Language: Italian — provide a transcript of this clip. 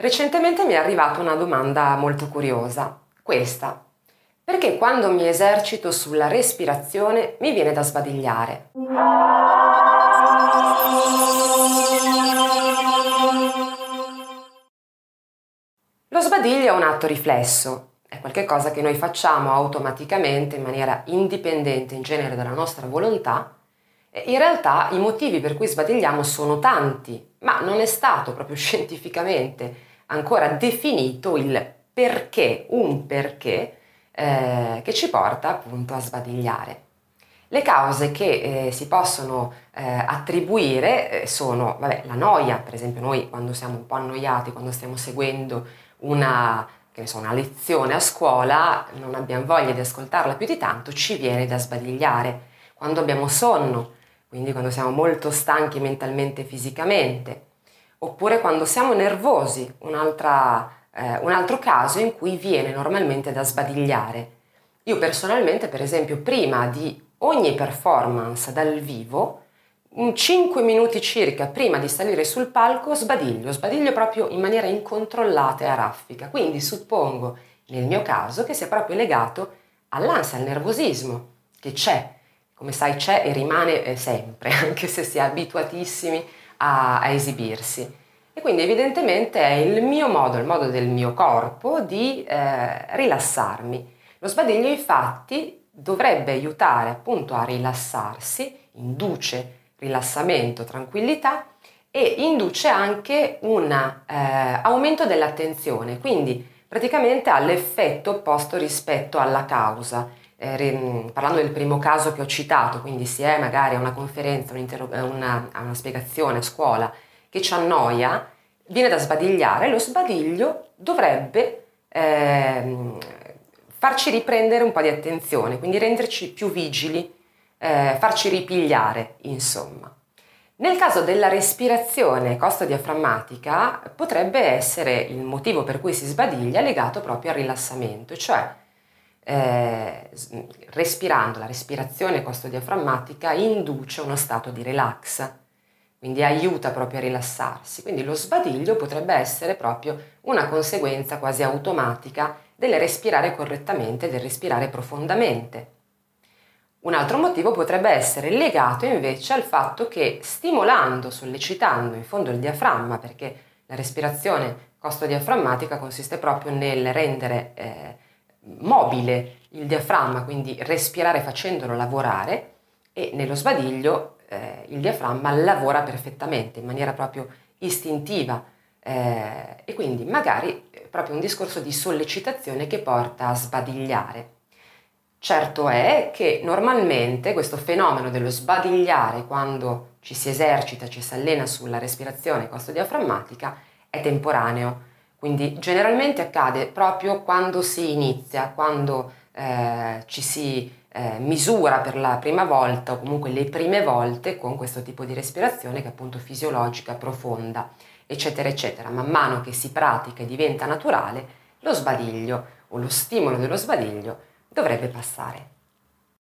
Recentemente mi è arrivata una domanda molto curiosa, questa. Perché quando mi esercito sulla respirazione mi viene da sbadigliare? Lo sbadiglio è un atto riflesso, è qualcosa che noi facciamo automaticamente in maniera indipendente in genere dalla nostra volontà in realtà i motivi per cui sbadigliamo sono tanti, ma non è stato proprio scientificamente ancora definito il perché, un perché eh, che ci porta appunto a sbadigliare. Le cause che eh, si possono eh, attribuire eh, sono vabbè, la noia, per esempio noi quando siamo un po' annoiati, quando stiamo seguendo una, so, una lezione a scuola, non abbiamo voglia di ascoltarla più di tanto, ci viene da sbadigliare. Quando abbiamo sonno, quindi quando siamo molto stanchi mentalmente e fisicamente, oppure quando siamo nervosi, eh, un altro caso in cui viene normalmente da sbadigliare. Io personalmente, per esempio, prima di ogni performance dal vivo, 5 minuti circa prima di salire sul palco, sbadiglio, sbadiglio proprio in maniera incontrollata e a raffica. Quindi suppongo, nel mio caso, che sia proprio legato all'ansia, al nervosismo che c'è come sai c'è e rimane eh, sempre, anche se si è abituatissimi a, a esibirsi. E quindi evidentemente è il mio modo, il modo del mio corpo di eh, rilassarmi. Lo sbadiglio infatti dovrebbe aiutare appunto a rilassarsi, induce rilassamento, tranquillità e induce anche un eh, aumento dell'attenzione, quindi praticamente ha l'effetto opposto rispetto alla causa eh, parlando del primo caso che ho citato, quindi si è magari a una conferenza, una, a una spiegazione a scuola che ci annoia, viene da sbadigliare, lo sbadiglio dovrebbe eh, farci riprendere un po' di attenzione, quindi renderci più vigili, eh, farci ripigliare, insomma. Nel caso della respirazione costodiaframmatica potrebbe essere il motivo per cui si sbadiglia legato proprio al rilassamento, cioè eh, respirando, la respirazione costodiaframmatica induce uno stato di relax, quindi aiuta proprio a rilassarsi. Quindi lo sbadiglio potrebbe essere proprio una conseguenza quasi automatica del respirare correttamente, del respirare profondamente. Un altro motivo potrebbe essere legato invece al fatto che stimolando, sollecitando in fondo il diaframma, perché la respirazione costodiaframmatica consiste proprio nel rendere eh, mobile il diaframma, quindi respirare facendolo lavorare e nello sbadiglio eh, il diaframma lavora perfettamente in maniera proprio istintiva eh, e quindi magari proprio un discorso di sollecitazione che porta a sbadigliare. Certo è che normalmente questo fenomeno dello sbadigliare quando ci si esercita, ci si allena sulla respirazione costodiaframmatica è temporaneo, quindi generalmente accade proprio quando si inizia, quando eh, ci si eh, misura per la prima volta o comunque le prime volte con questo tipo di respirazione che è appunto fisiologica, profonda, eccetera, eccetera. Man mano che si pratica e diventa naturale, lo sbadiglio o lo stimolo dello sbadiglio dovrebbe passare.